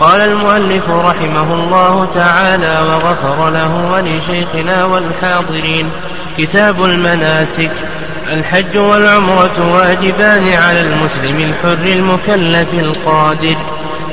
قال المؤلف رحمه الله تعالى وغفر له ولشيخنا والحاضرين كتاب المناسك الحج والعمرة واجبان على المسلم الحر المكلف القادر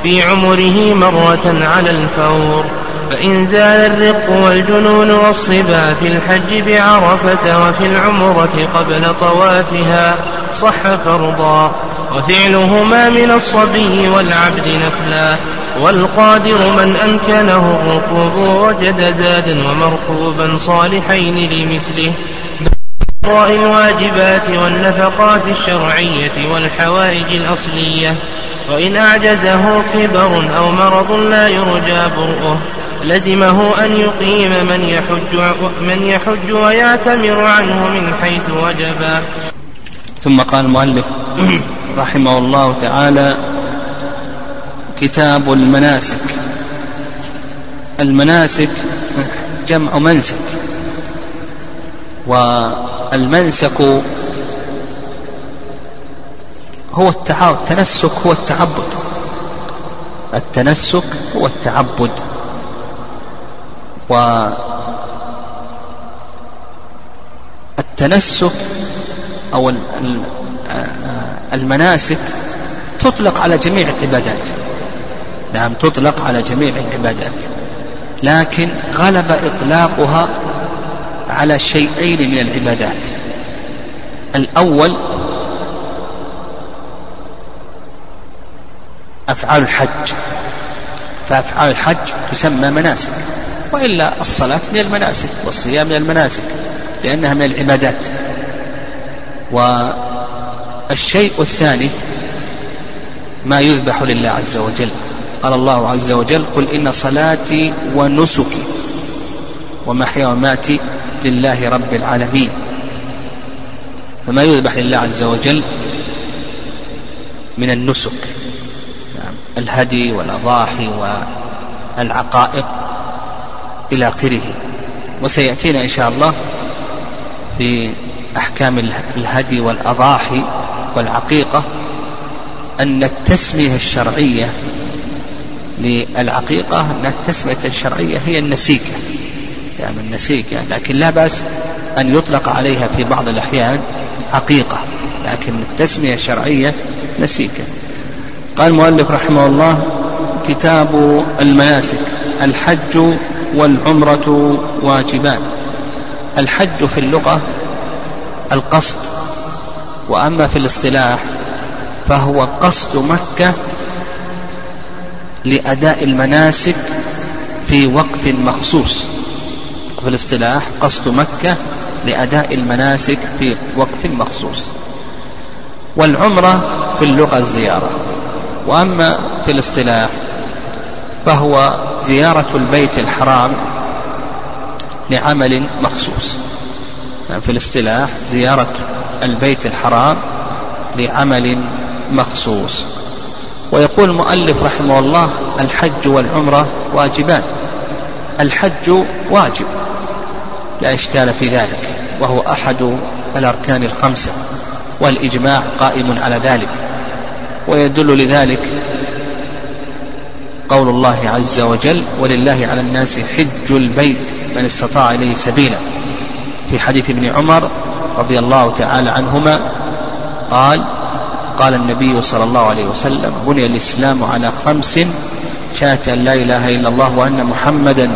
في عمره مرة على الفور فإن زال الرق والجنون والصبا في الحج بعرفة وفي العمرة قبل طوافها صح فرضا. وفعلهما من الصبي والعبد نفلا والقادر من أمكنه الركوب وجد زادا ومركوبا صالحين لمثله. الواجبات والنفقات الشرعية والحوائج الأصلية. وإن أعجزه كبر أو مرض لا يرجى برؤه. لزمه أن يقيم من يحج, من يحج ويعتمر عنه من حيث وجبا ثم قال المؤلف رحمه الله تعالى كتاب المناسك. المناسك جمع منسك. والمنسك هو التنسك هو التعبد. التنسك هو التعبد. والتنسك أو المناسك تطلق على جميع العبادات. نعم تطلق على جميع العبادات. لكن غلب إطلاقها على شيئين من العبادات. الأول أفعال الحج. فأفعال الحج تسمى مناسك وإلا الصلاة من المناسك والصيام من المناسك لأنها من العبادات. والشيء الثاني ما يذبح لله عز وجل. قال الله عز وجل قل إن صلاتي ونسكي ومحيا وماتي لله رب العالمين. فما يذبح لله عز وجل من النسك نعم الهدي والأضاحي والعقائق إلى آخره. وسيأتينا إن شاء الله في أحكام الهدي والأضاحي والعقيقة أن التسمية الشرعية للعقيقة أن التسمية الشرعية هي النسيكة يعني النسيكة لكن لا بأس أن يطلق عليها في بعض الأحيان عقيقة لكن التسمية الشرعية نسيكة. قال المؤلف رحمه الله كتاب المناسك الحج والعمرة واجبان. الحج في اللغة القصد وأما في الاصطلاح فهو قصد مكة لأداء المناسك في وقت مخصوص. في الاصطلاح قصد مكة لأداء المناسك في وقت مخصوص. والعمرة في اللغة الزيارة. وأما في الاصطلاح فهو زيارة البيت الحرام لعمل مخصوص. في الاصطلاح زيارة البيت الحرام لعمل مخصوص. ويقول المؤلف رحمه الله الحج والعمرة واجبان. الحج واجب لا إشكال في ذلك وهو أحد الأركان الخمسة والإجماع قائم على ذلك. ويدل لذلك قول الله عز وجل ولله على الناس حج البيت من استطاع إليه سبيلا في حديث ابن عمر رضي الله تعالى عنهما قال قال النبي صلى الله عليه وسلم بني الإسلام على خمس شهادة أن لا إله إلا الله وأن محمدا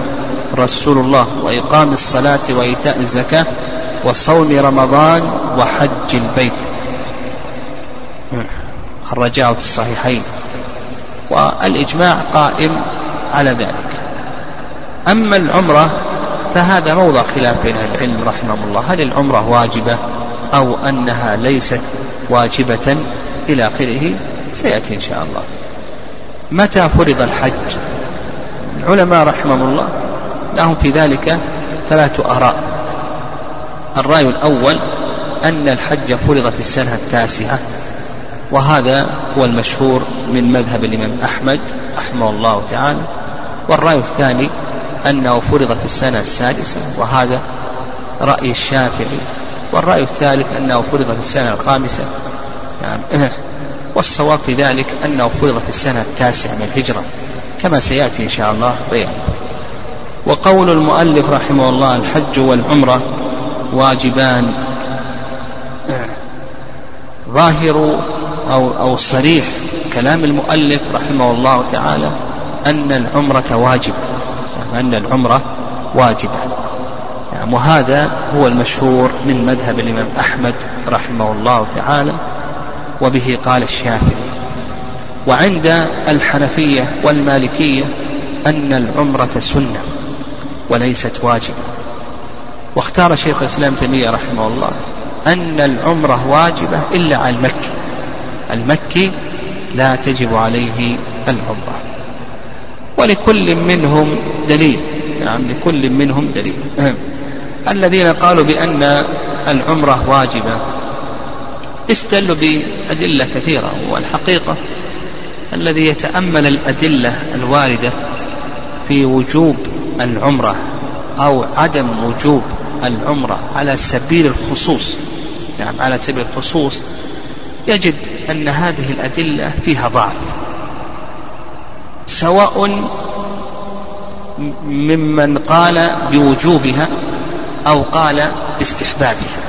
رسول الله وإقام الصلاة وإيتاء الزكاة وصوم رمضان وحج البيت. خرجاه في الصحيحين. والإجماع قائم على ذلك. أما العمرة فهذا موضع خلاف بين العلم رحمه الله. هل العمرة واجبة أو أنها ليست واجبة إلى آخره؟ سيأتي إن شاء الله. متى فرض الحج؟ العلماء رحمهم الله لهم في ذلك ثلاثة آراء. الرأي الأول أن الحج فرض في السنة التاسعة وهذا هو المشهور من مذهب الإمام أحمد رحمه الله تعالى. والرأي الثاني أنه فرض في السنة السادسة وهذا رأي الشافعي. والرأي الثالث أنه فرض في السنة الخامسة. نعم. والصواب في ذلك أنه فرض في السنة التاسعة من الهجرة كما سيأتي إن شاء الله بيان وقول المؤلف رحمه الله الحج والعمرة واجبان. ظاهر أو أو صريح كلام المؤلف رحمه الله تعالى أن العمرة واجبة أن العمرة واجبة. يعني وهذا هو المشهور من مذهب الإمام أحمد رحمه الله تعالى وبه قال الشافعي وعند الحنفية والمالكية أن العمرة سنة وليست واجبة. واختار شيخ الإسلام تيمية رحمه الله أن العمرة واجبة إلا على المكي. المكي لا تجب عليه العمرة. ولكل منهم دليل. نعم لكل منهم دليل. الذين قالوا بأن العمرة واجبة استدلوا بأدلة كثيرة والحقيقة الذي يتأمل الأدلة الواردة في وجوب العمرة أو عدم وجوب العمرة على سبيل الخصوص. يعني على سبيل الخصوص يجد أن هذه الأدلة فيها ضعف. سواء ممن قال بوجوبها أو قال باستحبابها.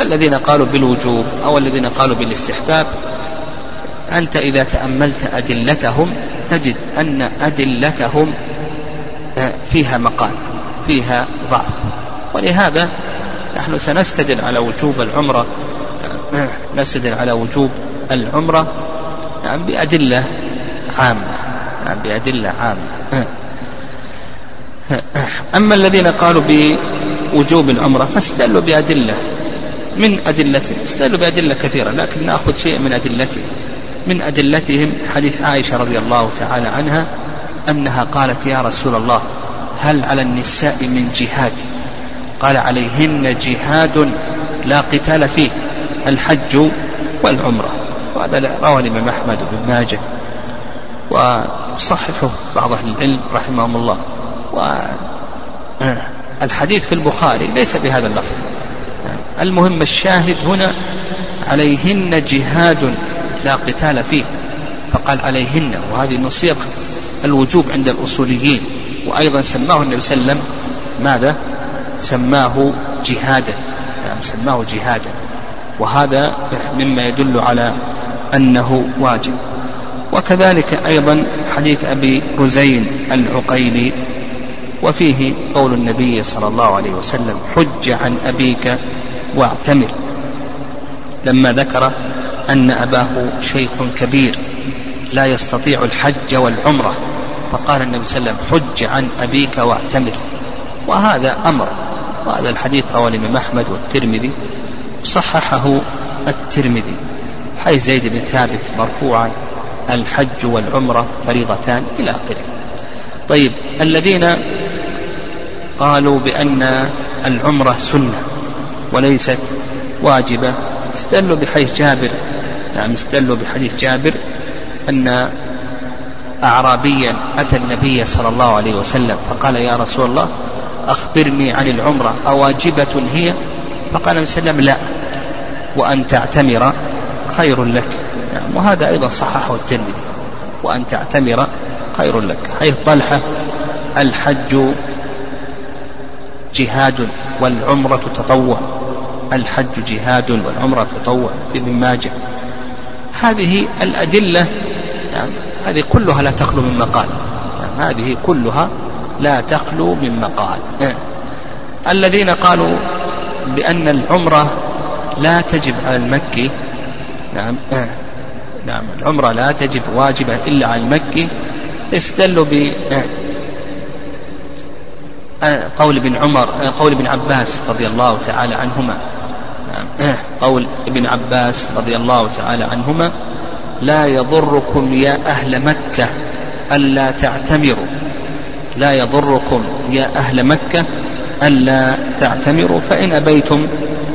الذين قالوا بالوجوب أو الذين قالوا بالاستحباب أنت إذا تأملت أدلتهم تجد أن أدلتهم فيها مقال فيها ضعف. ولهذا نحن سنستدل على وجوب العمرة نستدل على وجوب العمرة يعني بأدلة عامة. بأدلة عامة. أما الذين قالوا بوجوب العمرة فاستدلوا بأدلة من أدلتهم استدلوا بأدلة كثيرة لكن نأخذ شيء من أدلتهم. من أدلتهم حديث عائشة رضي الله تعالى عنها أنها قالت يا رسول الله هل على النساء من جهاد؟ قال عليهن جهاد لا قتال فيه الحج والعمرة. وهذا رواه الإمام أحمد بن ماجه. وصححه بعض أهل العلم رحمهم الله. والحديث في البخاري ليس بهذا اللفظ. المهم الشاهد هنا عليهن جهاد لا قتال فيه. فقال عليهن وهذه من صيغ الوجوب عند الأصوليين. وأيضا سماه النبي صلى الله عليه وسلم ماذا؟ سماه جهادا. يعني سماه جهادا. وهذا مما يدل على أنه واجب. وكذلك أيضا حديث أبي رزين العقيلي وفيه قول النبي صلى الله عليه وسلم حج عن أبيك واعتمر. لما ذكر أن أباه شيخ كبير لا يستطيع الحج والعمرة فقال النبي صلى الله عليه وسلم حج عن أبيك واعتمر. وهذا أمر وهذا الحديث رواه الإمام أحمد والترمذي صححه الترمذي حيث زيد بن ثابت مرفوعا. الحج والعمرة فريضتان إلى آخره. طيب الذين قالوا بأن العمرة سنة وليست واجبة استدلوا بحديث جابر. نعم استدلوا بحديث جابر أن أعرابيا أتى النبي صلى الله عليه وسلم فقال يا رسول الله أخبرني عن العمرة أواجبة هي؟ فقال النبي صلى الله عليه وسلم لا وأن تعتمر خير لك. نعم وهذا أيضا صححه الترمذي. وأن تعتمر خير لك. حيث طلحة الحج جهاد والعمرة تطوع. الحج جهاد والعمرة تطوع. ابن ماجه. هذه الأدلة يعني هذه كلها لا تخلو من مقال. يعني هذه كلها لا تخلو من مقال. إيه. الذين قالوا بأن العمرة لا تجب على المكي نعم. إيه. نعم. العمرة لا تجب واجبة إلا على المكي. استدلوا ب إيه. قول ابن عمر قول ابن عباس رضي الله تعالى عنهما. نعم. قول ابن عباس رضي الله تعالى عنهما. لا يضركم يا أهل مكة ألا تعتمروا. لا يضركم يا أهل مكة ألا تعتمروا. فإن أبيتم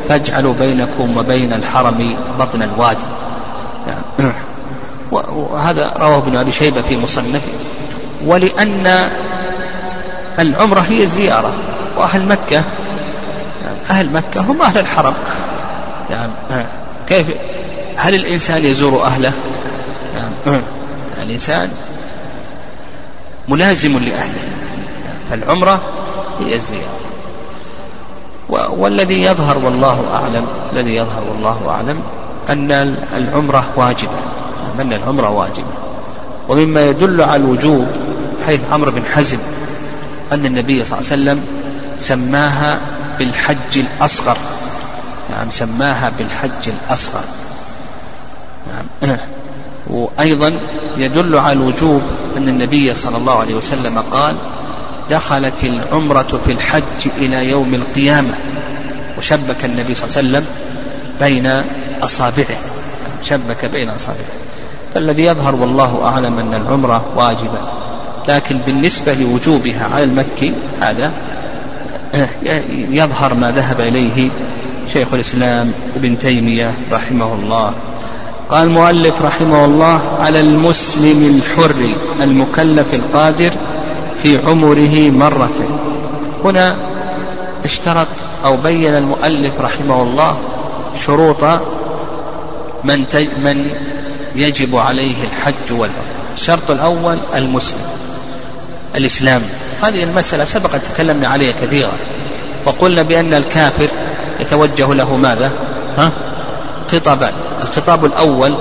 فاجعلوا بينكم وبين الحرم بطن الوادي. نعم. وهذا رواه ابن أبي شيبة في مصنفه. ولأن العمرة هي زيارة وأهل مكة أهل مكة هم أهل الحرم. يعني كيف؟ هل الإنسان يزور أهله؟ الإنسان ملازم لأهله. فالعمرة هي الزيارة. والذي يظهر والله أعلم الذي يظهر والله أعلم أن العمرة واجبة أن العمرة واجبة. ومما يدل على الوجوب حيث عمرو بن حزم أن النبي صلى الله عليه وسلم سماها بالحج الأصغر. نعم سماها بالحج الأصغر. نعم. وأيضا يدل على الوجوب أن النبي صلى الله عليه وسلم قال دخلت العمرة في الحج إلى يوم القيامة وشبك النبي صلى الله عليه وسلم بين أصابعه. شبك بين أصابعه. فالذي يظهر والله أعلم أن العمرة واجبة. لكن بالنسبة لوجوبها على المكي هذا يظهر ما ذهب إليه شيخ الإسلام ابن تيمية رحمه الله. قال المؤلف رحمه الله على المسلم الحر المكلف القادر في عمره مرة هنا اشترط أو بين المؤلف رحمه الله شروط من من يجب عليه الحج والعمرة. الشرط الأول المسلم الإسلام. هذه المسألة سبق تكلمنا عليها كثيرا. وقلنا بأن الكافر يتوجه له ماذا؟ ها؟ خطابان. الخطاب الأول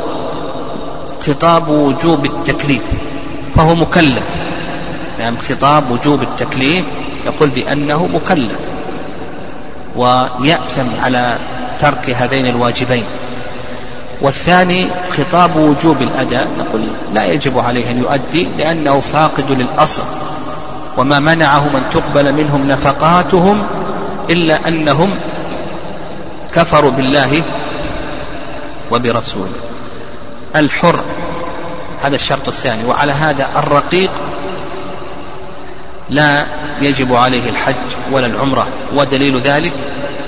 خطاب وجوب التكليف فهو مكلف. نعم خطاب وجوب التكليف يقول بأنه مكلف ويأثم على ترك هذين الواجبين. والثاني خطاب وجوب الأداء نقول لا يجب عليه أن يؤدي لأنه فاقد للأصل وما منعهم أن تقبل منهم نفقاتهم إلا أنهم كفروا بالله وبرسوله. الحر هذا الشرط الثاني وعلى هذا الرقيق لا يجب عليه الحج ولا العمرة. ودليل ذلك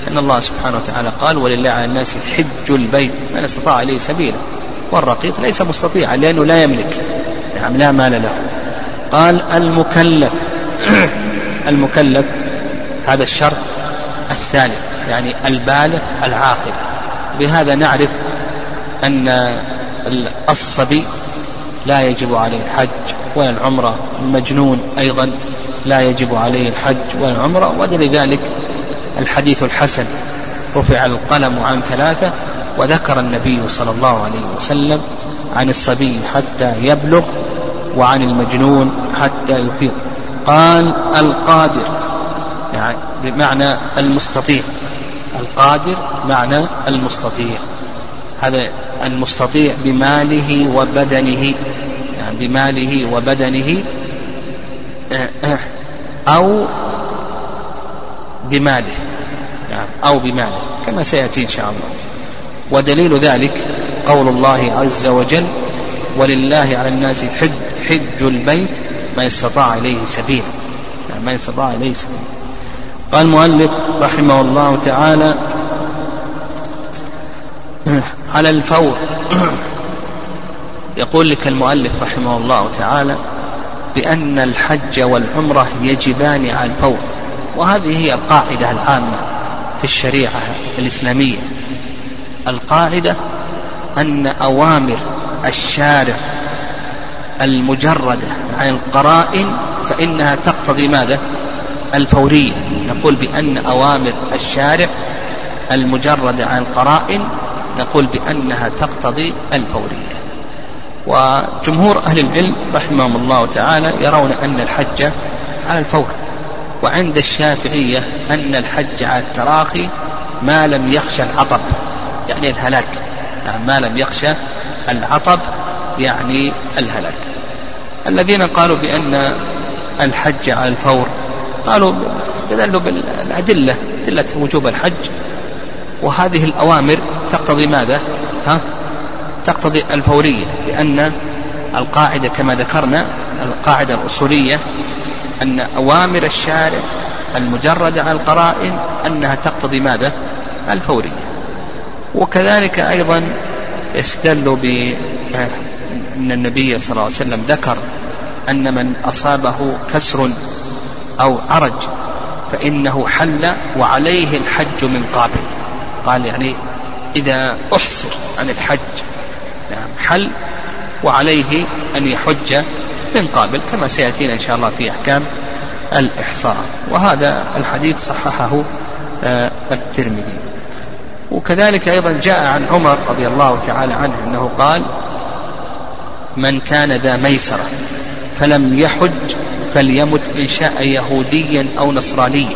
أن الله سبحانه وتعالى قال ولله على الناس حج البيت من استطاع إليه سبيلا. والرقيق ليس مستطيعا لأنه لا يملك. نعم لا مال له. قال المكلف. المكلف هذا الشرط الثالث يعني البالغ العاقل. بهذا نعرف أن الصبي لا يجب عليه الحج ولا العمرة. المجنون أيضا لا يجب عليه الحج ولا العمرة ولذلك الحديث الحسن رفع القلم عن ثلاثة وذكر النبي صلى الله عليه وسلم عن الصبي حتى يبلغ وعن المجنون حتى يفيض قال القادر يعني بمعنى المستطيع. القادر معنى المستطيع. هذا المستطيع بماله وبدنه يعني بماله وبدنه أو بماله يعني أو بماله كما سيأتي إن شاء الله. ودليل ذلك قول الله عز وجل ولله على الناس حج, حج البيت ما استطاع إليه سبيلا يعني ما استطاع إليه سبيلا قال المؤلف رحمه الله تعالى على الفور. يقول لك المؤلف رحمه الله تعالى بأن الحج والعمرة يجبان على الفور. وهذه هي القاعدة العامة في الشريعة الإسلامية. القاعدة أن أوامر الشارع المجردة عن القرائن فإنها تقتضي ماذا؟ الفورية. نقول بأن أوامر الشارع المجردة عن القرائن نقول بأنها تقتضي الفورية. وجمهور أهل العلم رحمهم الله تعالى يرون أن الحج على الفور وعند الشافعية أن الحج على التراخي ما لم يخشى العطب يعني الهلاك يعني ما لم يخشى العطب يعني الهلاك الذين قالوا بأن الحج على الفور قالوا استدلوا بالأدلة أدلة وجوب الحج وهذه الأوامر تقتضي ماذا؟ ها؟ تقتضي الفورية لأن القاعدة كما ذكرنا القاعدة الأصولية أن أوامر الشارع المجردة عن القرائن أنها تقتضي ماذا؟ الفورية وكذلك أيضا يستدل بأن النبي صلى الله عليه وسلم ذكر أن من أصابه كسر أو عرج فإنه حل وعليه الحج من قابل قال يعني إذا أحصر عن الحج نعم حل وعليه أن يحج من قابل كما سيأتينا إن شاء الله في أحكام الإحصاء. وهذا الحديث صححه آه، الترمذي. وكذلك أيضا جاء عن عمر رضي الله تعالى عنه أنه قال من كان ذا ميسرة فلم يحج فليمت إن شاء يهوديا أو نصرانيا.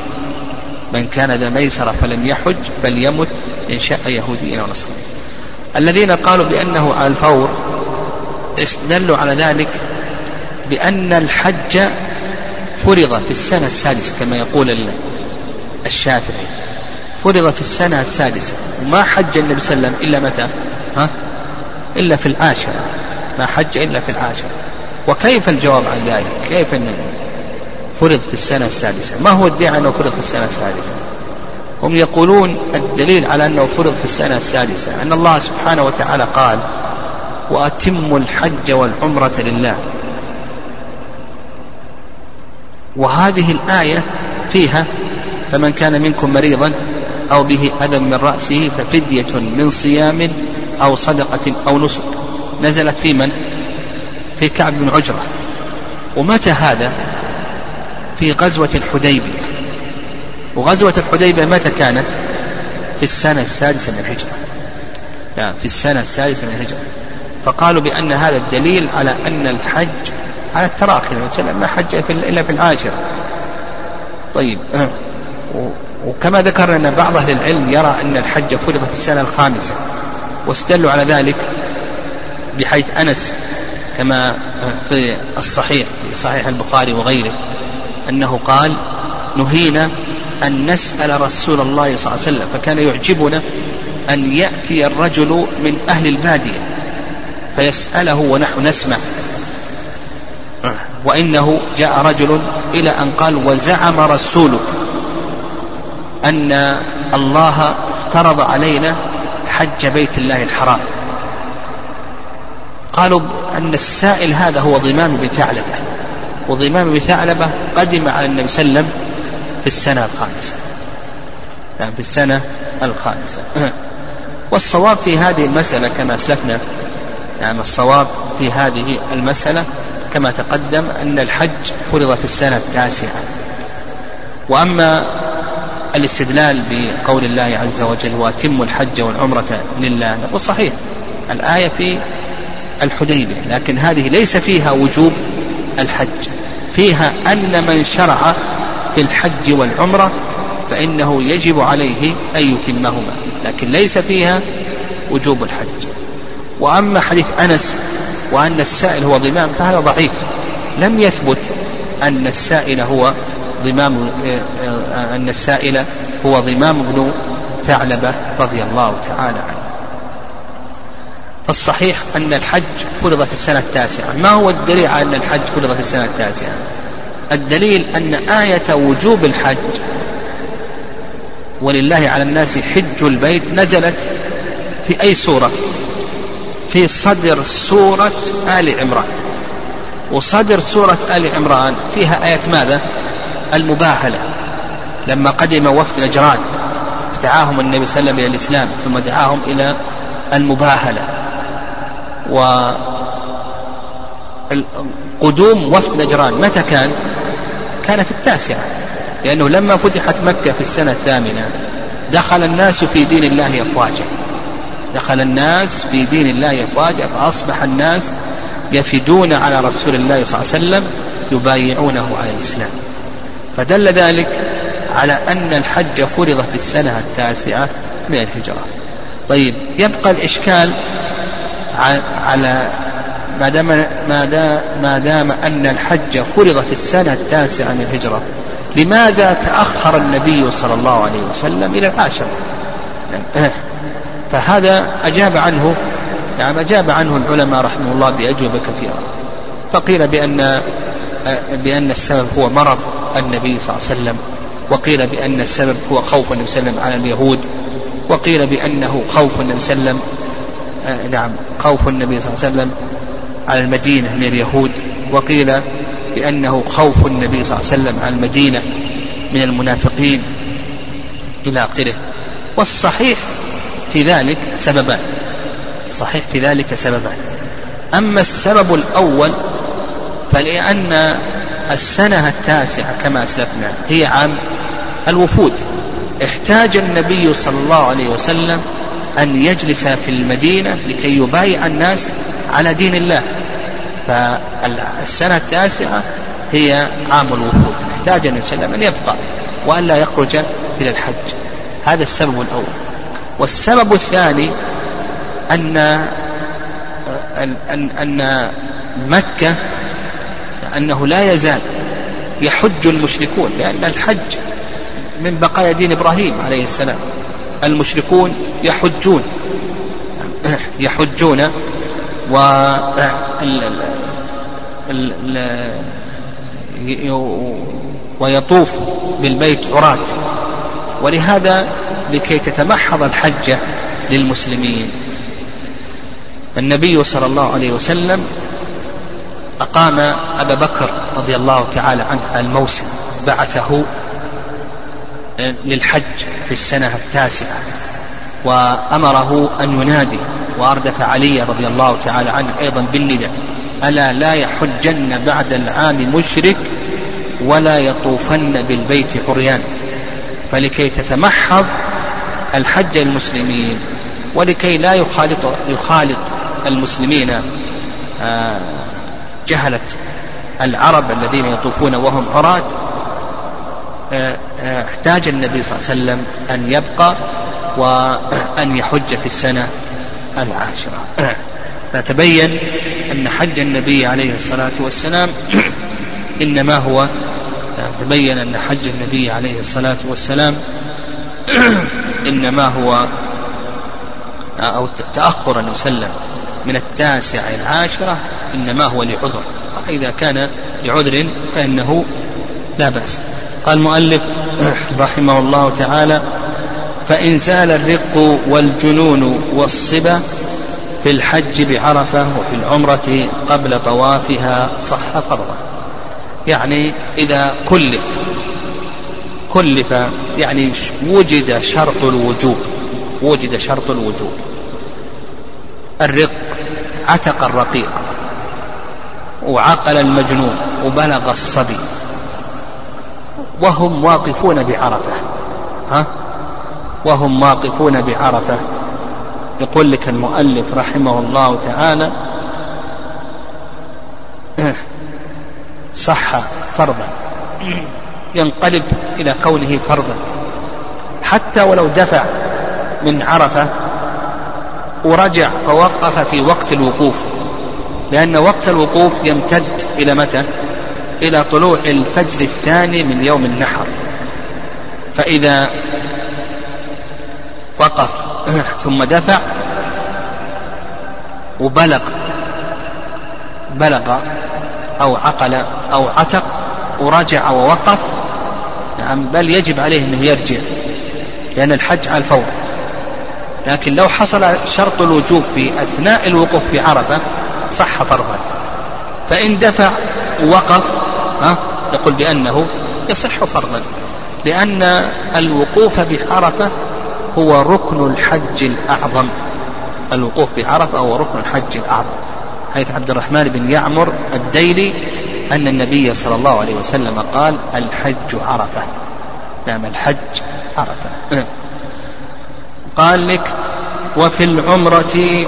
من كان ذا ميسرة فلم يحج فليمت إن شاء يهوديا أو نصرانيا. الذين قالوا بأنه على الفور استدلوا على ذلك؟ بأن الحج فرض في السنة السادسة كما يقول الشافعي. فرض في السنة السادسة. وما حج النبي صلى الله عليه وسلم إلا متى؟ ها؟ إلا في العاشرة ما حج إلا في العاشرة وكيف الجواب عن ذلك؟ كيف أنه فرض في السنة السادسة؟ ما هو الدعاء أنه فرض في السنة السادسة؟ هم يقولون الدليل على أنه فرض في السنة السادسة أن الله سبحانه وتعالى قال وأتموا الحج والعمرة لله وهذه الآية فيها فمن كان منكم مريضا أو به أذى من رأسه ففدية من صيام أو صدقة أو نسك نزلت في من؟ في كعب بن عجرة ومتى هذا؟ في غزوة الحديبية وغزوة الحديبية متى كانت؟ في السنة السادسة من الهجرة. لا في السنة السادسة من الهجرة. فقالوا بأن هذا الدليل على أن الحج على التراخي ما حج إلا في العاشرة. طيب وكما ذكر أن بعض أهل العلم يرى أن الحج فرض في السنة الخامسة واستدلوا على ذلك بحيث أنس كما في الصحيح في صحيح البخاري وغيره أنه قال نهينا أن نسأل رسول الله صلى الله عليه وسلم فكان يعجبنا أن يأتي الرجل من أهل البادية فيسأله ونحن نسمع. وإنه جاء رجل إلى أن قال وزعم رسولك أن الله افترض علينا حج بيت الله الحرام. قالوا أن السائل هذا هو ضمام بن ثعلبة وضمام بن ثعلبة قدم على النبي صلى الله عليه وسلم في السنة الخامسة. يعني في السنة الخامسة. والصواب في هذه المسألة كما أسلفنا نعم الصواب في هذه المسألة كما تقدم أن الحج فرض في السنة التاسعة. وأما الاستدلال بقول الله عز وجل وأتم الحج والعمرة لله نقول صحيح الآية في الحديبية لكن هذه ليس فيها وجوب الحج. فيها أن من شرع في الحج والعمرة فإنه يجب عليه أن يتمهما لكن ليس فيها وجوب الحج. وأما حديث أنس وأن السائل هو ضمام فهذا ضعيف. لم يثبت أن السائل هو ضمام أن السائل هو ضمام بن ثعلبة رضي الله تعالى عنه. فالصحيح أن الحج فرض في السنة التاسعة. ما هو الدليل على أن الحج فرض في السنة التاسعة؟ الدليل أن آية وجوب الحج ولله على الناس حج البيت نزلت في أي سورة؟ في صدر سورة آل عمران. وصدر سورة آل عمران فيها آية ماذا؟ المباهلة. لما قدم وفد نجران دعاهم النبي صلى الله عليه وسلم إلى الإسلام ثم دعاهم إلى المباهلة. و قدوم وفد نجران. متى كان؟ كان في التاسعة لأنه لما فتحت مكة في السنة الثامنة دخل الناس في دين الله أفواجا. دخل الناس في دين الله أفواجا فأصبح الناس يفدون على رسول الله صلى الله عليه وسلم يبايعونه على الإسلام. فدل ذلك على أن الحج فرض في السنة التاسعة من الهجرة. طيب يبقى الإشكال على ما دام ما دام, ما دام أن الحج فرض في السنة التاسعة من الهجرة لماذا تأخر النبي صلى الله عليه وسلم إلى العاشرة فهذا أجاب عنه نعم أجاب عنه العلماء رحمه الله بأجوبة كثيرة. فقيل بأن بأن السبب هو مرض النبي صلى الله عليه وسلم وقيل بأن السبب هو خوف النبي صلى الله عليه وسلم على اليهود وقيل بأنه خوف النبي صلى الله عليه وسلم نعم خوف النبي صلى الله عليه وسلم على المدينة من اليهود وقيل بأنه خوف النبي صلى الله عليه وسلم على المدينة من المنافقين إلى آخره. والصحيح في ذلك سببان الصحيح في ذلك سببان. أما السبب الأول فلأن السنة التاسعة كما أسلفنا هي عام الوفود. احتاج النبي صلى الله عليه وسلم أن يجلس في المدينة لكي يبايع الناس على دين الله. فالسنة التاسعة هي عام الوفود احتاج النبي صلى الله أن يبقى وأن لا يخرج إلى الحج. هذا السبب الأول. والسبب الثاني أن أن أن مكة أنه لا يزال يحج المشركون لأن الحج من بقايا دين إبراهيم عليه السلام. المشركون يحجون. يحجون و ويطوف بالبيت عراة. ولهذا لكي تتمحض الحجة للمسلمين. النبي صلى الله عليه وسلم أقام أبا بكر رضي الله تعالى عنه الموسم بعثه للحج في السنة التاسعة وأمره أن ينادي وأردف علي رضي الله تعالى عنه أيضا بالنداء ألا لا يحجن بعد العام مشرك ولا يطوفن بالبيت عريان. فلكي تتمحض الحج المسلمين ولكي لا يخالط يخالط المسلمين آه، جهلة العرب الذين يطوفون وهم عراة احتاج النبي صلى الله عليه وسلم أن يبقى وأن يحج في السنة العاشرة. فتبين أن حج النبي عليه الصلاة والسلام إنما هو تبين أن حج النبي عليه الصلاة والسلام إنما هو أو تأخر النبي صلى الله عليه وسلم من التاسع العاشرة إنما هو لعذر. فإذا كان لعذر فإنه لا بأس. قال المؤلف رحمه الله تعالى فإن زال الرق والجنون والصبا في الحج بعرفة وفي العمرة قبل طوافها صح فرضا يعني إذا كلف كلف يعني وجد شرط الوجوب وجد شرط الوجوب. الرق عتق الرقيق وعقل المجنون وبلغ الصبي. وهم واقفون بعرفة. ها؟ وهم واقفون بعرفة. يقول لك المؤلف رحمه الله تعالى صح فرضا. ينقلب إلى كونه فرضا. حتى ولو دفع من عرفة ورجع فوقف في وقت الوقوف. لأن وقت الوقوف يمتد إلى متى؟ إلى طلوع الفجر الثاني من يوم النحر. فإذا وقف ثم دفع وبلغ بلغ أو عقل أو عتق ورجع ووقف نعم بل يجب عليه أنه يرجع لأن الحج على الفور. لكن لو حصل شرط الوجوب في أثناء الوقوف بعرفة صح فرضا. فإن دفع وقف ها نقول بأنه يصح فرضا لأن الوقوف بعرفة هو ركن الحج الأعظم. الوقوف بعرفة هو ركن الحج الأعظم. حيث عبد الرحمن بن يعمر الديلي أن النبي صلى الله عليه وسلم قال الحج عرفة. نعم الحج عرفة. قال لك وفي العمرة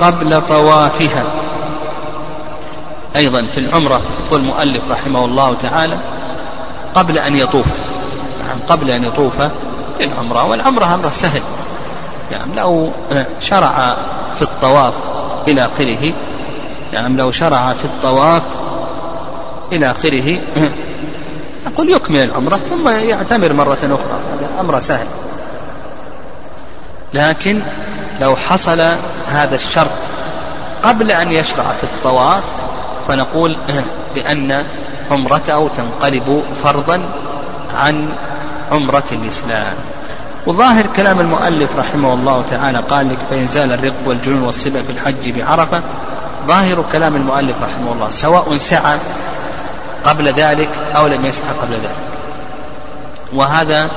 قبل طوافها. أيضا في العمرة يقول المؤلف رحمه الله تعالى قبل أن يطوف نعم قبل أن يطوف للعمرة والعمرة أمر سهل يعني لو شرع في الطواف إلى آخره يعني لو شرع في الطواف إلى آخره أقول يكمل العمرة ثم يعتمر مرة أخرى هذا أمر سهل. لكن لو حصل هذا الشرط قبل أن يشرع في الطواف فنقول بأن عمرته تنقلب فرضا عن عمرة الإسلام. وظاهر كلام المؤلف رحمه الله تعالى قال لك فإن زال الرق والجنون والصبا في الحج بعرفة ظاهر كلام المؤلف رحمه الله سواء سعى قبل ذلك أو لم يسعى قبل ذلك. وهذا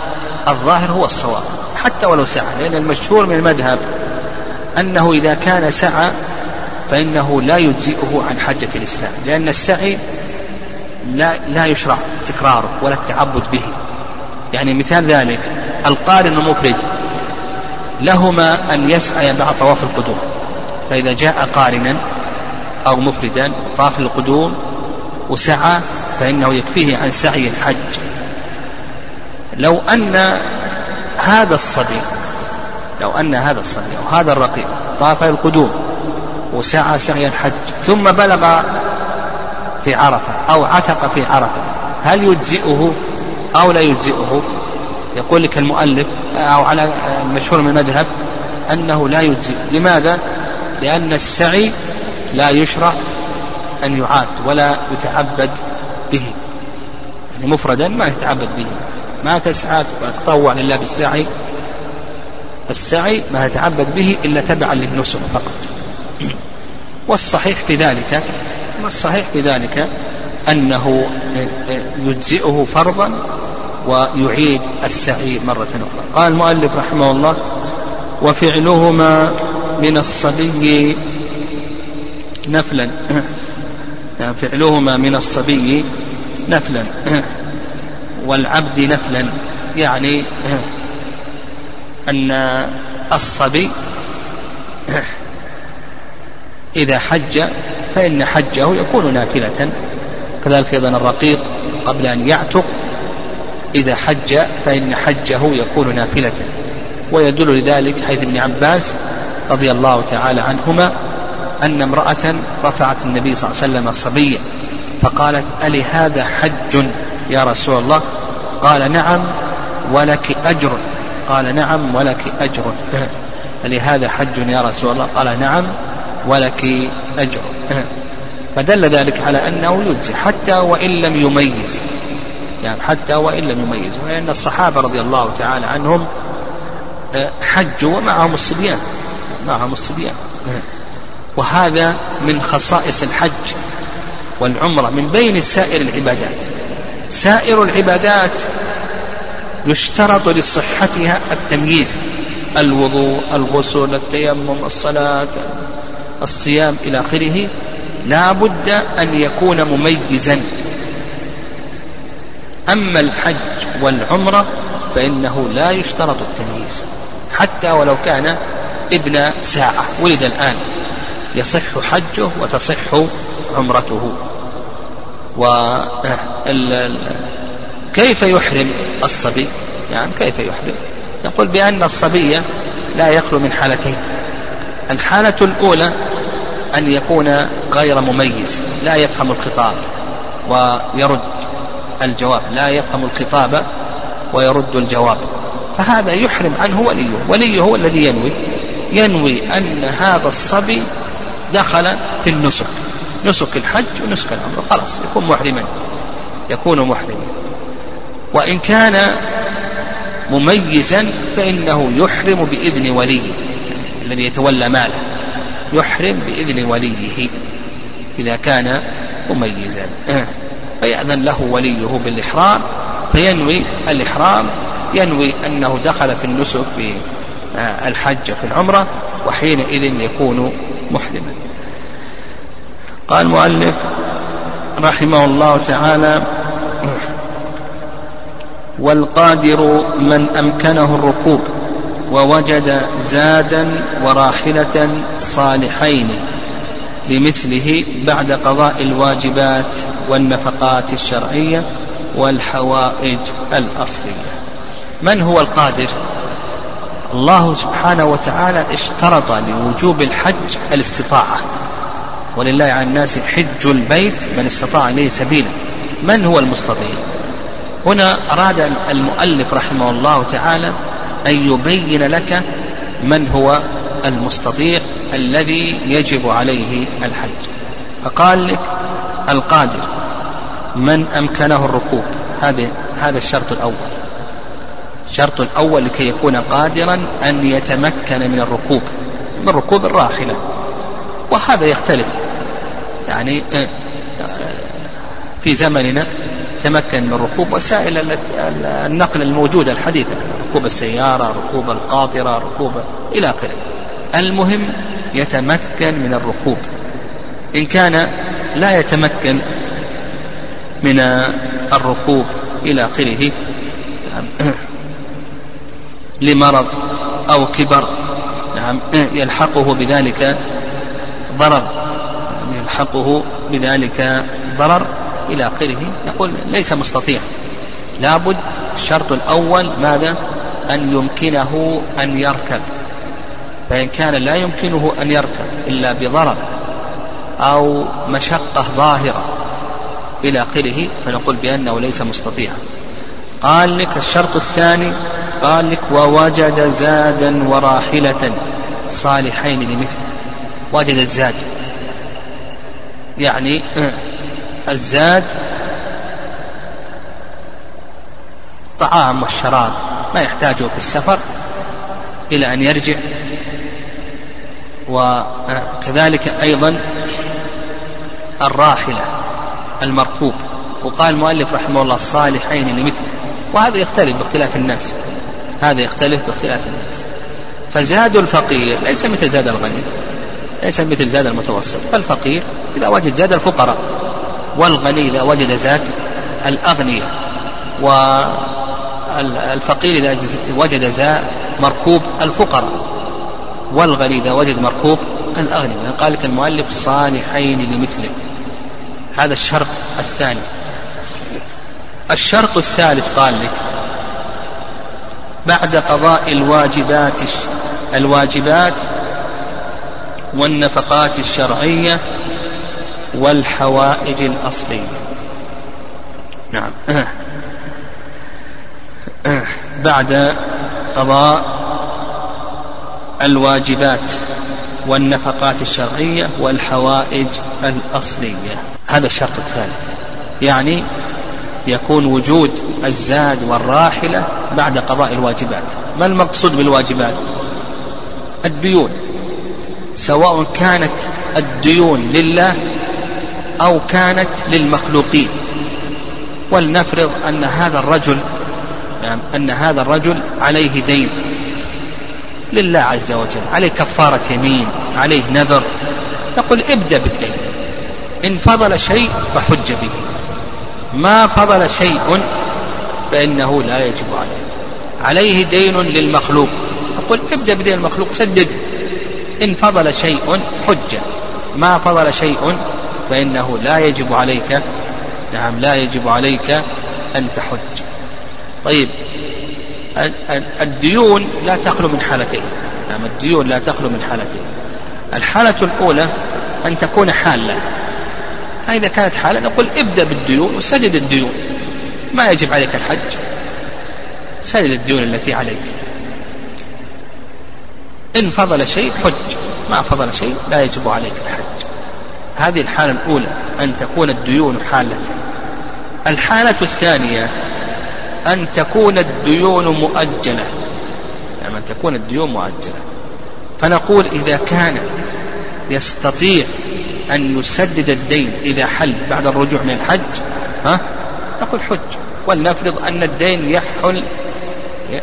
الظاهر هو الصواب حتى ولو سعى لأن المشهور من المذهب أنه إذا كان سعى فإنه لا يجزئه عن حجة الإسلام لأن السعي لا, لا يشرع تكراره ولا التعبد به. يعني مثال ذلك القارن المفرد لهما أن يسعي بعد طواف القدوم. فإذا جاء قارنا أو مفردا طاف القدوم وسعى فإنه يكفيه عن سعي الحج. لو أن هذا الصبي لو أن هذا الصبي أو هذا الرقيق طاف القدوم وسعى سعي الحج ثم بلغ في عرفة أو عتق في عرفة. هل يجزئه أو لا يجزئه؟ يقول لك المؤلف أو على المشهور من المذهب أنه لا يجزئ. لماذا؟ لأن السعي لا يشرع أن يعاد ولا يتعبد به. يعني مفردا ما يتعبد به. ما تسعى وتطوع لله بالسعي السعي ما يتعبد به إلا تبعا للنسك فقط. والصحيح في ذلك والصحيح في ذلك؟ أنه يجزئه فرضا ويعيد السعي مرة أخرى. قال المؤلف رحمه الله وفعلهما من الصبي نفلا. فعلهما من الصبي نفلا. والعبد نفلا. يعني أن الصبي إذا حج فإن حجه يكون نافلة. كذلك أيضا الرقيق قبل أن يعتق إذا حج فإن حجه يكون نافلة. ويدل لذلك حيث ابن عباس رضي الله تعالى عنهما أن امرأة رفعت النبي صلى الله عليه وسلم صبيا فقالت ألي هذا حج يا رسول الله؟ قال نعم ولك أجر. قال نعم ولك أجر. ألي هذا حج يا رسول الله؟ قال نعم ولك أجر. فدل ذلك على أنه يجزي حتى وإن لم يميز. يعني حتى وإن لم يميز. لأن الصحابة رضي الله تعالى عنهم آه، حجوا ومعهم الصبيان. معهم الصبيان. وهذا من خصائص الحج والعمرة من بين سائر العبادات. سائر العبادات يشترط لصحتها التمييز. الوضوء الغسل التيمم الصلاة الصيام إلى آخره لا بد أن يكون مميزا. أما الحج والعمرة فإنه لا يشترط التمييز حتى ولو كان ابن ساعة. ولد الآن يصح حجه وتصح عمرته. و كيف يحرم الصبي؟ يعني كيف يحرم؟ يقول بأن الصبي لا يخلو من حالتين. الحالة الأولى أن يكون غير مميز لا يفهم الخطاب ويرد الجواب لا يفهم الخطاب ويرد الجواب. فهذا يحرم عنه وليه وليه هو الذي ينوي؟ ينوي أن هذا الصبي دخل في النسك نسك الحج ونسك العمرة خلاص يكون محرما يكون محرما. وإن كان مميزا فإنه يحرم بإذن وليه. الذي يتولى ماله يحرم بإذن وليه إذا كان مميزا. فيأذن له وليه بالإحرام فينوي الإحرام ينوي أنه دخل في النسك في الحج في العمرة وحينئذ يكون محرما. قال المؤلف رحمه الله تعالى والقادر من أمكنه الركوب. ووجد زادا وراحلة صالحين لمثله بعد قضاء الواجبات والنفقات الشرعية والحوائج الأصلية. من هو القادر؟ الله سبحانه وتعالى اشترط لوجوب الحج الاستطاعة. ولله على الناس حج البيت من استطاع إليه سبيلا. من هو المستطيع؟ هنا أراد المؤلف رحمه الله تعالى أن يبين لك من هو المستطيع الذي يجب عليه الحج. فقال لك القادر من أمكنه الركوب. هذا هذا الشرط الأول. الشرط الأول لكي يكون قادرا أن يتمكن من الركوب من ركوب الراحلة. وهذا يختلف. يعني آه، في زمننا تمكن من ركوب وسائل النقل الموجودة الحديثة ركوب السيارة ركوب القاطرة ركوب إلى آخره. المهم يتمكن من الركوب. إن كان لا يتمكن من الركوب إلى آخره لمرض أو كبر نعم يلحقه بذلك ضرر يلحقه بذلك ضرر. إلى آخره. نقول ليس مستطيع. لابد الشرط الأول ماذا؟ أن يمكنه أن يركب. فإن كان لا يمكنه أن يركب إلا بضرر أو مشقة ظاهرة إلى آخره فنقول بأنه ليس مستطيعا قال لك الشرط الثاني قال لك ووجد زادا وراحلة صالحين لمثل وجد الزاد. يعني الزاد الطعام والشراب ما يحتاجه في السفر إلى أن يرجع. وكذلك أيضا الراحلة المركوب. وقال المؤلف رحمه الله الصالحين لمثله. وهذا يختلف باختلاف الناس. هذا يختلف باختلاف الناس. فزاد الفقير ليس مثل زاد الغني ليس مثل زاد المتوسط. فالفقير إذا وجد زاد الفقراء والغني إذا وجد زاد الأغنياء والفقير إذا وجد زاد مركوب الفقراء والغني إذا وجد مركوب الأغنياء. قال لك المؤلف صالحين لمثله. هذا الشرط الثاني. الشرط الثالث قال لك بعد قضاء الواجبات الواجبات والنفقات الشرعية والحوائج الأصلية. نعم. بعد قضاء الواجبات والنفقات الشرعية والحوائج الأصلية. هذا الشرط الثالث. يعني يكون وجود الزاد والراحلة بعد قضاء الواجبات. ما المقصود بالواجبات؟ الديون. سواء كانت الديون لله أو كانت للمخلوقين. ولنفرض أن هذا الرجل يعني أن هذا الرجل عليه دين. لله عز وجل عليه كفارة يمين عليه نذر. نقول ابدأ بالدين. إن فضل شيء فحج به. ما فضل شيء فإنه لا يجب عليك. عليه دين للمخلوق. فقل ابدأ بدين المخلوق سدد. إن فضل شيء حج. ما فضل شيء فإنه لا يجب عليك نعم لا يجب عليك أن تحج. طيب الديون لا تخلو من حالتين. نعم الديون لا تخلو من حالتين. الحالة الأولى أن تكون حالة. إذا كانت حالة نقول ابدأ بالديون وسدد الديون. ما يجب عليك الحج. سدد الديون التي عليك. إن فضل شيء حج. ما فضل شيء لا يجب عليك الحج. هذه الحالة الأولى أن تكون الديون حالة. الحالة الثانية أن تكون الديون مؤجلة. يعني أن تكون الديون مؤجلة. فنقول إذا كان يستطيع أن يسدد الدين إذا حل بعد الرجوع من الحج ها؟ نقول حج. ولنفرض أن الدين يحل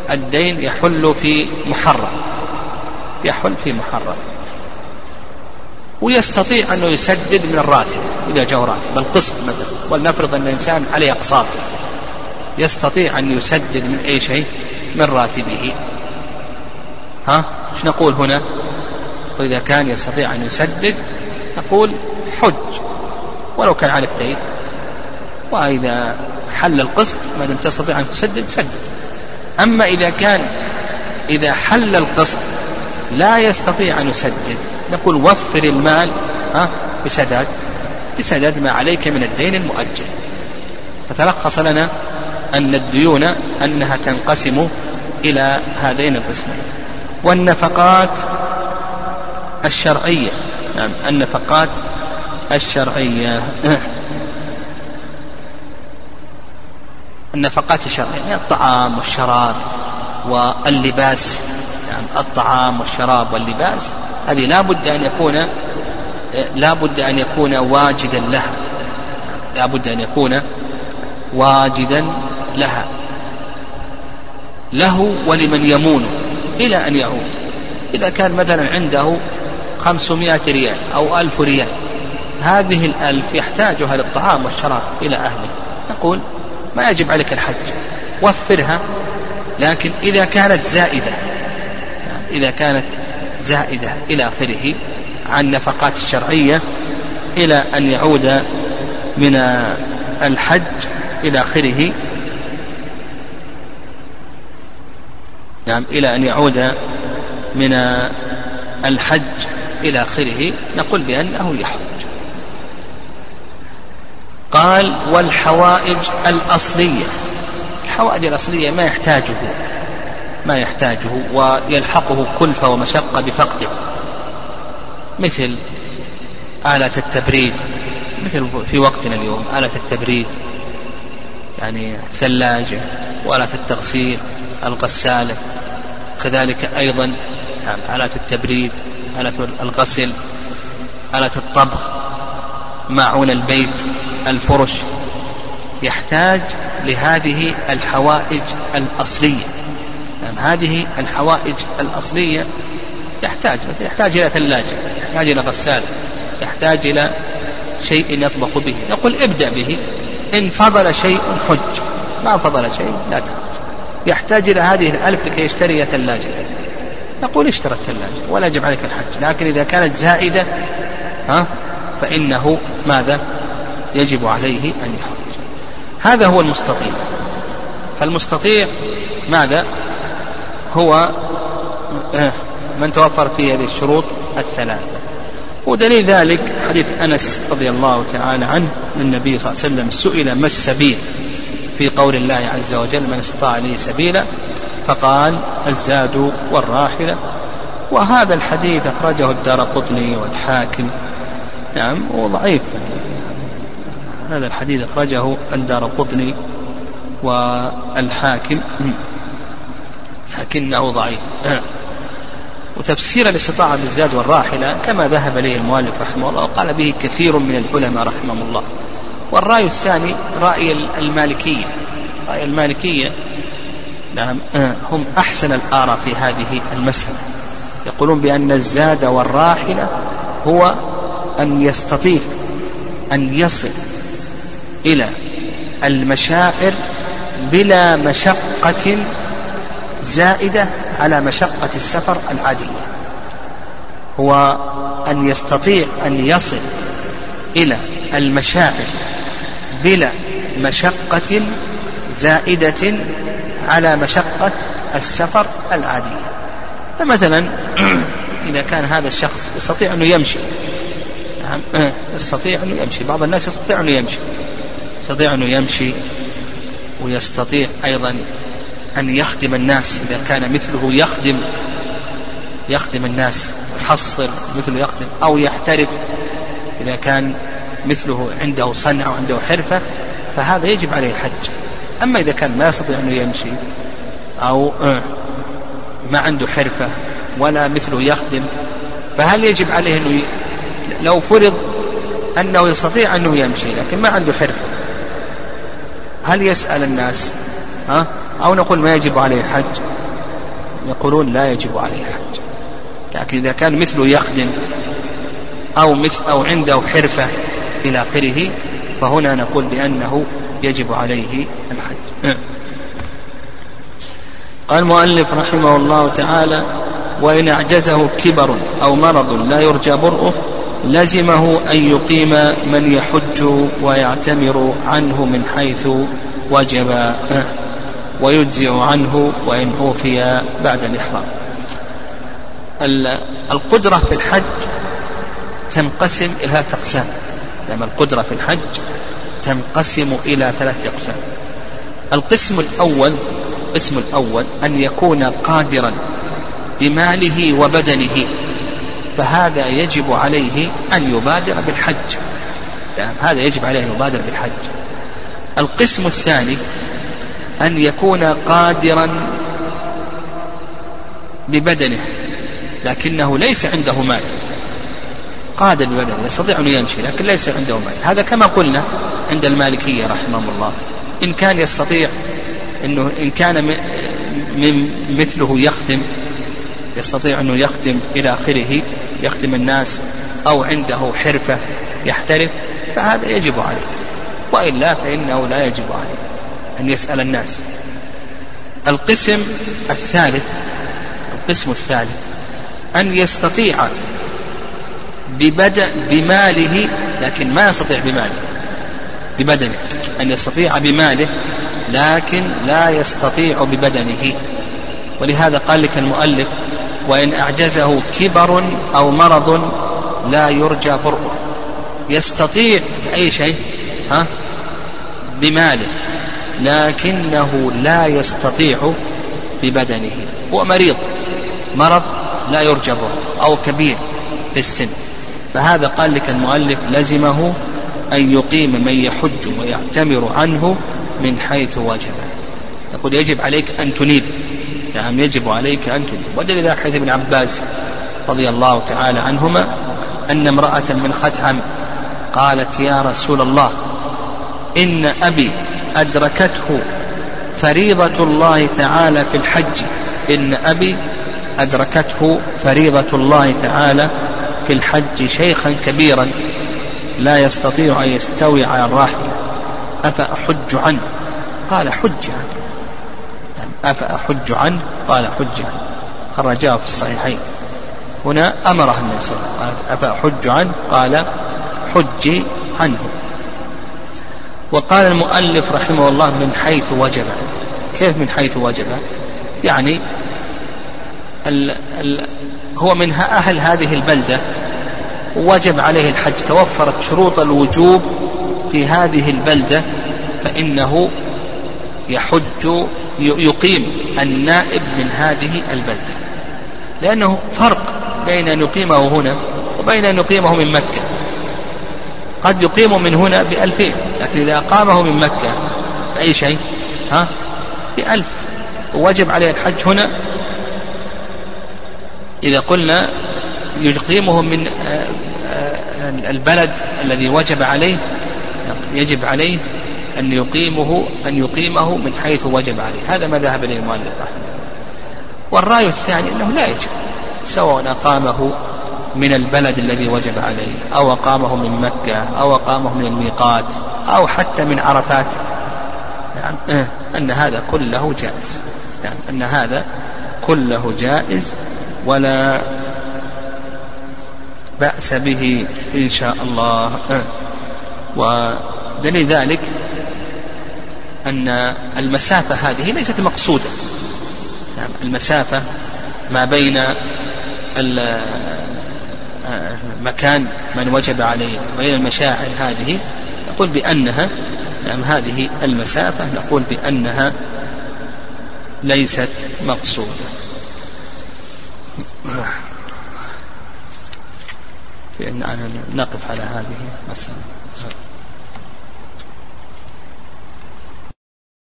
الدين يحل في محرم. يحل في محرم. ويستطيع أنه يسدد من الراتب إذا جاء راتب. القسط مثلا. ولنفرض أن الإنسان عليه أقساط. يستطيع أن يسدد من أي شيء؟ من راتبه. ها؟ إيش نقول هنا؟ وإذا كان يستطيع أن يسدد نقول حج. ولو كان عليك دين. وإذا حل القسط ما دام تستطيع أن تسدد سدد. أما إذا كان إذا حل القسط لا يستطيع أن يسدد. نقول وفر المال ها بسداد. بسداد ما عليك من الدين المؤجل. فتلخص لنا أن الديون أنها تنقسم إلى هذين القسمين. والنفقات الشرعية. نعم النفقات الشرعية. النفقات الشرعية يعني الطعام والشراب واللباس. الطعام والشراب واللباس هذه لا بد أن يكون لا بد أن يكون واجدا لها. لا بد أن يكون واجدا لها. له ولمن يمونه إلى أن يعود. إذا كان مثلا عنده خمسمائة ريال أو ألف ريال هذه الألف يحتاجها للطعام والشراب إلى أهله. نقول ما يجب عليك الحج وفرها لكن إذا كانت زائدة إذا كانت زائدة إلى آخره عن نفقات الشرعية إلى أن يعود من الحج إلى آخره. نعم إلى أن يعود من الحج إلى آخره. نقول بأنه يحج. قال والحوائج الأصلية. الحوائج الأصلية ما يحتاجه. ما يحتاجه ويلحقه كلفة ومشقة بفقده. مثل آلة التبريد مثل في وقتنا اليوم آلة التبريد يعني ثلاجة وآلة التغسيل الغسالة. كذلك أيضا نعم آلات التبريد آلة الغسل آلة الطبخ. ماعون البيت الفرش. يحتاج لهذه الحوائج الأصلية. يعني هذه الحوائج الأصلية يحتاج يحتاج إلى ثلاجة يحتاج إلى غسالة يحتاج إلى شيء يطبخ به. نقول ابدأ به إن فضل شيء حج. ما فضل شيء؟ لا تحج. يحتاج إلى هذه الألف لكي يشتري ثلاجة. نقول اشترى الثلاجة ولا يجب عليك الحج. لكن إذا كانت زائدة ها فإنه ماذا؟ يجب عليه أن يحج. هذا هو المستطيع. فالمستطيع ماذا؟ هو آه، من توفر فيه هذه الشروط الثلاثة. ودليل ذلك حديث أنس رضي الله تعالى عنه النبي صلى الله عليه وسلم سئل ما السبيل في قول الله عز وجل من استطاع إليه سبيلا؟ فقال الزاد والراحلة وهذا الحديث أخرجه الدار قطني والحاكم. نعم وضعيف هذا الحديث أخرجه الدار قطني والحاكم. لكنه ضعيف. وتفسير الاستطاعة بالزاد والراحلة كما ذهب إليه المؤلف رحمه الله وقال به كثير من العلماء رحمهم الله. والرأي الثاني رأي المالكية. رأي المالكية نعم هم أحسن الآراء في هذه المسألة. يقولون بأن الزاد والراحلة هو أن يستطيع أن يصل إلى المشاعر بلا مشقة زائدة على مشقة السفر العادية. هو أن يستطيع أن يصل إلى المشاعر بلا مشقة زائدة على مشقة السفر العادية. فمثلا إذا كان هذا الشخص يستطيع أنه يمشي نعم يستطيع أنه يمشي. بعض الناس يستطيع أنه يمشي يستطيع أنه يمشي ويستطيع أيضا أن يخدم الناس إذا كان مثله يخدم يخدم الناس يحصل مثله يخدم أو يحترف إذا كان مثله عنده صنع وعنده حرفة فهذا يجب عليه الحج أما إذا كان ما يستطيع أنه يمشي أو ما عنده حرفة ولا مثله يخدم فهل يجب عليه أنه لو فرض أنه يستطيع أنه يمشي لكن ما عنده حرفة هل يسأل الناس ها؟ أو نقول ما يجب عليه الحج. يقولون لا يجب عليه الحج. لكن إذا كان مثله يخدم أو مثل أو عنده حرفة إلى آخره فهنا نقول بأنه يجب عليه الحج. قال المؤلف رحمه الله تعالى وإن أعجزه كبر أو مرض لا يرجى برؤه لزمه أن يقيم من يحج ويعتمر عنه من حيث وجب. ويجزئ عنه وإن أوفي بعد الإحرام. القدرة في الحج تنقسم إلى أقسام. لما القدرة في الحج تنقسم إلى ثلاث أقسام. القسم الأول القسم الأول أن يكون قادرا بماله وبدنه. فهذا يجب عليه أن يبادر بالحج. يعني هذا يجب عليه أن يبادر بالحج. القسم الثاني أن يكون قادرا ببدنه لكنه ليس عنده مال. قادر ببدنه يستطيع أن يمشي لكن ليس عنده مال. هذا كما قلنا عند المالكية رحمهم الله. إن كان يستطيع أنه إن كان من مثله يخدم يستطيع أنه يخدم إلى آخره يخدم الناس أو عنده حرفة يحترف فهذا يجب عليه. وإلا فإنه لا يجب عليه. أن يسأل الناس. القسم الثالث القسم الثالث أن يستطيع ببدأ بماله لكن ما يستطيع بماله ببدنه. أن يستطيع بماله لكن لا يستطيع ببدنه. ولهذا قال لك المؤلف وإن أعجزه كبر أو مرض لا يرجى برؤه. يستطيع بأي شيء ها؟ بماله. لكنه لا يستطيع ببدنه. هو مريض. مرض لا يرجى برؤه أو كبير في السن. فهذا قال لك المؤلف لزمه أن يقيم من يحج ويعتمر عنه من حيث وجب يقول يجب عليك أن تنيب. نعم يجب عليك أن تنيب. ودل ذلك حديث ابن عباس رضي الله تعالى عنهما أن امرأة من خثعم قالت يا رسول الله إن أبي أدركته فريضة الله تعالى في الحج. إن أبي أدركته فريضة الله تعالى في الحج شيخا كبيرا لا يستطيع أن يستوي على الراحلة أفأحج عنه؟ قال حج عنه. أفأحج عنه؟ قال حج عنه. خرجاه في الصحيحين. هنا أمره النبي صلى الله عليه وسلم. أفأحج عنه؟ قال حج عنه. وقال المؤلف رحمه الله من حيث وجب. كيف من حيث وجب؟ يعني ال ال هو من أهل هذه البلدة وجب عليه الحج. توفرت شروط الوجوب في هذه البلدة فإنه يحج يقيم النائب من هذه البلدة. لأنه فرق بين أن يقيمه هنا وبين أن يقيمه من مكة. قد يقيم من هنا بألفين لكن إذا أقامه من مكة بأي شيء؟ ها؟ بألف. وجب عليه الحج هنا. إذا قلنا يقيمه من آه، آه، البلد الذي وجب عليه يجب عليه أن يقيمه أن يقيمه من حيث وجب عليه. هذا ما ذهب إليه المؤلف رحمه والرأي الثاني أنه لا يجب سواء أقامه من البلد الذي وجب عليه أو أقامه من مكة أو أقامه من الميقات أو حتى من عرفات. نعم آه، أن هذا كله جائز. نعم أن هذا كله جائز ولا بأس به إن شاء الله. آه. ودليل ذلك أن المسافة هذه ليست مقصودة. نعم المسافة ما بين مكان من وجب عليه وبين المشاعر هذه نقول بأنها نعم هذه المسافة نقول بأنها ليست مقصودة. نقف على هذه مسألة